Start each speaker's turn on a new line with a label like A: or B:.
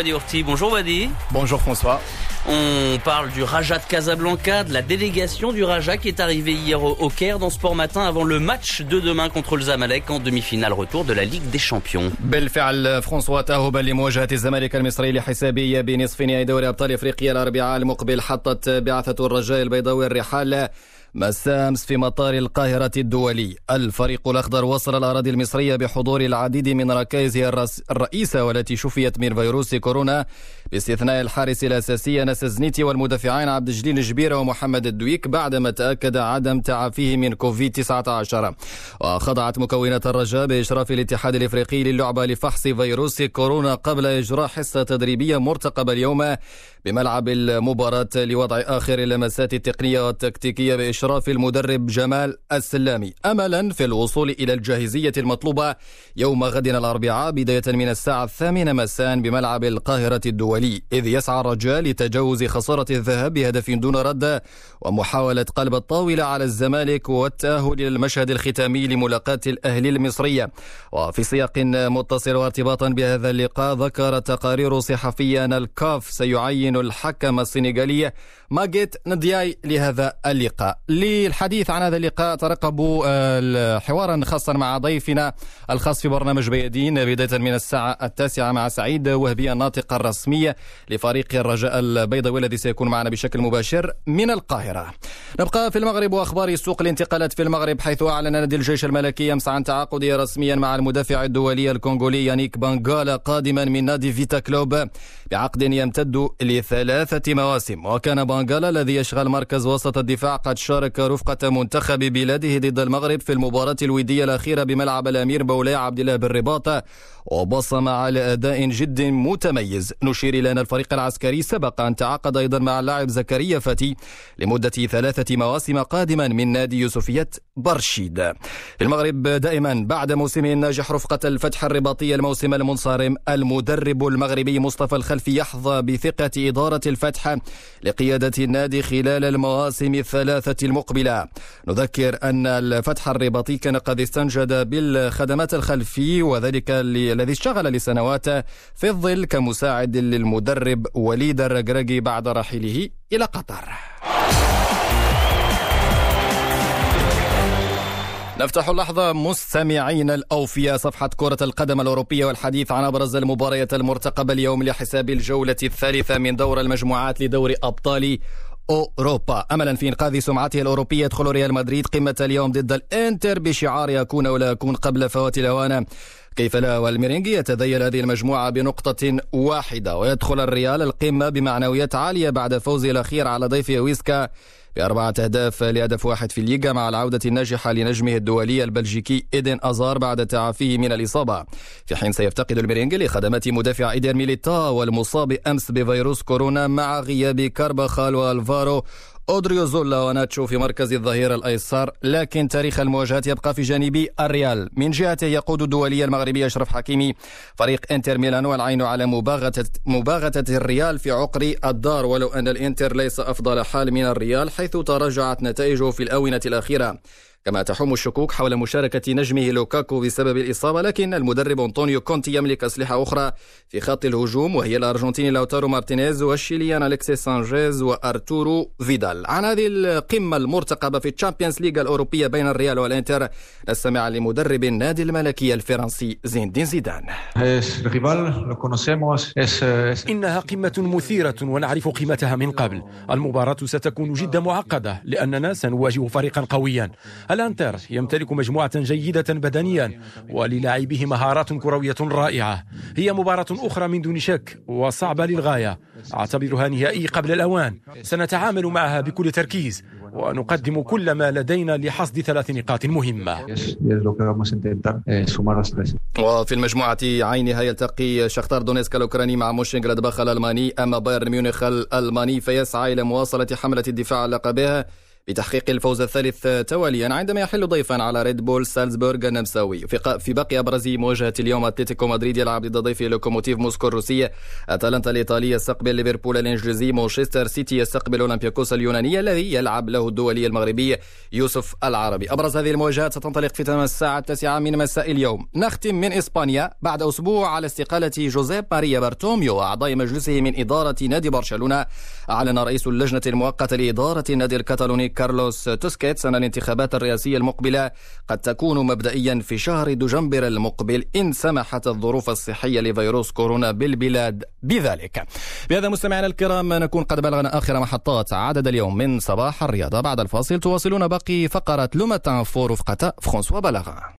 A: Wadi Orti. Bonjour Wadi.
B: Bonjour François.
A: On parle du Raja de Casablanca, de la délégation du Raja qui est arrivée hier au Caire dans Sport Matin avant le match de demain contre le Zamalek en demi-finale retour de la Ligue des Champions.
B: بالفعل فرانسوا تاهبا لمواجهة الزمالك المصري لحسابية بنصف نهائي دوري أبطال أفريقيا الأربعاء المقبل حطت بعثة الرجاء البيضاوي الرحال مساء أمس في مطار القاهرة الدولي. الفريق الأخضر وصل الأراضي المصرية بحضور العديد من ركائزها الرئيسة والتي شفيت من فيروس كورونا باستثناء الحارس الأساسي أنس زنيتي والمدافعين عبد الجليل جبيرة ومحمد الدويك بعدما تأكد عدم تعافيه من كوفيد 19 وخضعت مكونات الرجاء بإشراف الاتحاد الإفريقي للعبة لفحص فيروس كورونا قبل إجراء حصة تدريبية مرتقبة اليوم بملعب المباراة لوضع آخر اللمسات التقنية والتكتيكية بإشراف المدرب جمال السلامي. أملا في الوصول إلى الجاهزية المطلوبة يوم غد الأربعاء بداية من الساعة الثامنة مساء بملعب القاهرة الدولي. إذ يسعى الرجال لتجاوز خسارة الذهاب بهدف دون رد ومحاولة قلب الطاولة على الزمالك والتأهل إلى المشهد الختامي لملاقاة الأهلي المصرية وفي سياق متصل وارتباطا بهذا اللقاء ذكر تقارير صحفية أن الكاف سيعين يعين الحكم السنغالي ماجيت ندياي لهذا اللقاء. للحديث عن هذا اللقاء ترقبوا آه، حوارا خاصا مع ضيفنا الخاص في برنامج بيدين بداية من الساعة التاسعة مع سعيد وهبي الناطق الرسمي لفريق الرجاء البيضاوي الذي سيكون معنا بشكل مباشر من القاهرة. نبقى في المغرب وأخبار سوق الانتقالات في المغرب حيث أعلن نادي الجيش الملكي أمس عن تعاقده رسميا مع المدافع الدولي الكونغولي يانيك بانغالا قادما من نادي فيتا كلوب بعقد يمتد لثلاثة مواسم. وكان بانغالا الذي يشغل مركز وسط الدفاع قد شارك رفقة منتخب بلاده ضد المغرب في المباراة الودية الأخيرة بملعب الأمير مولاي عبد الله بالرباط وبصم على أداء جد متميز. نشير إلى أن الفريق العسكري سبق أن تعاقد أيضا مع اللاعب زكريا فتي لمدة ثلاثة مواسم قادما من نادي يوسفية برشيد. في المغرب دائما بعد موسمه الناجح رفقة الفتح الرباطي الموسم المنصرم المدرب المغربي مصطفى الخلفي يحظى بثقة إدارة الفتح لقيادة النادي خلال المواسم الثلاثة المقبلة. نذكر أن الفتح الرباطي كان قد استنجد بالخدمات الخلفي وذلك الذي اشتغل لسنوات في الظل كمساعد للمدرب وليد الرجرجي بعد رحيله إلى قطر. نفتح اللحظة مستمعين الأوفياء صفحة كرة القدم الأوروبية والحديث عن أبرز المباريات المرتقبة اليوم لحساب الجولة الثالثة من دور المجموعات لدور أبطال أوروبا. أملا في إنقاذ سمعته الأوروبية يدخل ريال مدريد قمة اليوم ضد الإنتر. بشعار يكون ولا يكون قبل فوات الأوان كيف لا؟ والميرينجي يتذيل هذه المجموعة بنقطة واحدة ويدخل الريال القمة بمعنويات عالية بعد فوزه الأخير على ضيفه ويسكا بأربعة أهداف لهدف واحد في الليغا مع العودة الناجحة لنجمه الدولي البلجيكي إيدن أزار بعد تعافيه من الإصابة. في حين سيفتقد الميرينج لخدمات مدافعه إيدر ميليتاو المصاب أمس بفيروس كورونا مع غياب كارباخال وألفارو أودريوزولا وناتشو في مركز الظهير الأيسر لكن تاريخ المواجهات يبقى في جانب الريال. من جهته يقود الدولي المغربي أشرف حكيمي فريق إنتر ميلان والعين على مباغتة, مباغتة الريال في عقر الدار ولو أن الإنتر ليس أفضل حال من الريال حيث تراجعت نتائجه في الآونة الأخيرة. كما تحوم الشكوك حول مشاركة نجمه لوكاكو بسبب الإصابة لكن المدرب أنطونيو كونتي يملك أسلحة أخرى في خط الهجوم وهي الأرجنتيني لوتارو مارتينيز والشيليان أليكسيس سانشيز وأرتورو فيدال. عن هذه القمة المرتقبة في الشامبيونز ليغا الأوروبية بين الريال والإنتر نستمع لمدرب النادي الملكي الفرنسي زين الدين زيدان
C: إنها قمة مثيرة ونعرف قيمتها من قبل. المباراة ستكون جدا معقدة لأننا سنواجه فريقا قويا. الأنتر يمتلك مجموعة جيدة بدنيا وللاعبيه مهارات كروية رائعة. هي مباراة أخرى من دون شك وصعبة للغاية. أعتبرها نهائي قبل الأوان. سنتعامل معها بكل تركيز ونقدم كل ما لدينا لحصد ثلاث نقاط مهمة.
B: وفي المجموعة عينها يلتقي شختار دونيسك الأوكراني مع مونشنغلادباخ الألماني أما بايرن ميونخ الألماني فيسعى إلى مواصلة حملة الدفاع عن لقبها. بتحقيق الفوز الثالث تواليا عندما يحل ضيفا على ريد بول سالزبورغ النمساوي في باقي أبرز مواجهة اليوم أتلتيكو مدريد يلعب ضد ضيفه لوكوموتيف موسكو الروسية أتلانتا الإيطالي يستقبل ليفربول الإنجليزي مانشستر سيتي يستقبل أولمبياكوس اليوناني الذي يلعب له الدولي المغربي يوسف العربي. أبرز هذه المواجهات ستنطلق في تمام الساعة التاسعة من مساء اليوم. نختم من إسبانيا بعد أسبوع على استقالة جوزيب ماريا بارتوميو وأعضاء مجلسه من إدارة نادي برشلونة. أعلن رئيس اللجنة المؤقتة لإدارة النادي الكتالوني كارلوس توسكيتس أن الانتخابات الرئاسية المقبلة قد تكون مبدئيا في شهر دجنبر المقبل إن سمحت الظروف الصحية لفيروس كورونا بالبلاد بذلك. بهذا مستمعينا الكرام نكون قد بلغنا آخر محطات عدد اليوم من صباح الرياضة. بعد الفاصل تواصلون باقي فقرة لوماتان فور رفقة فرانسوا بلغا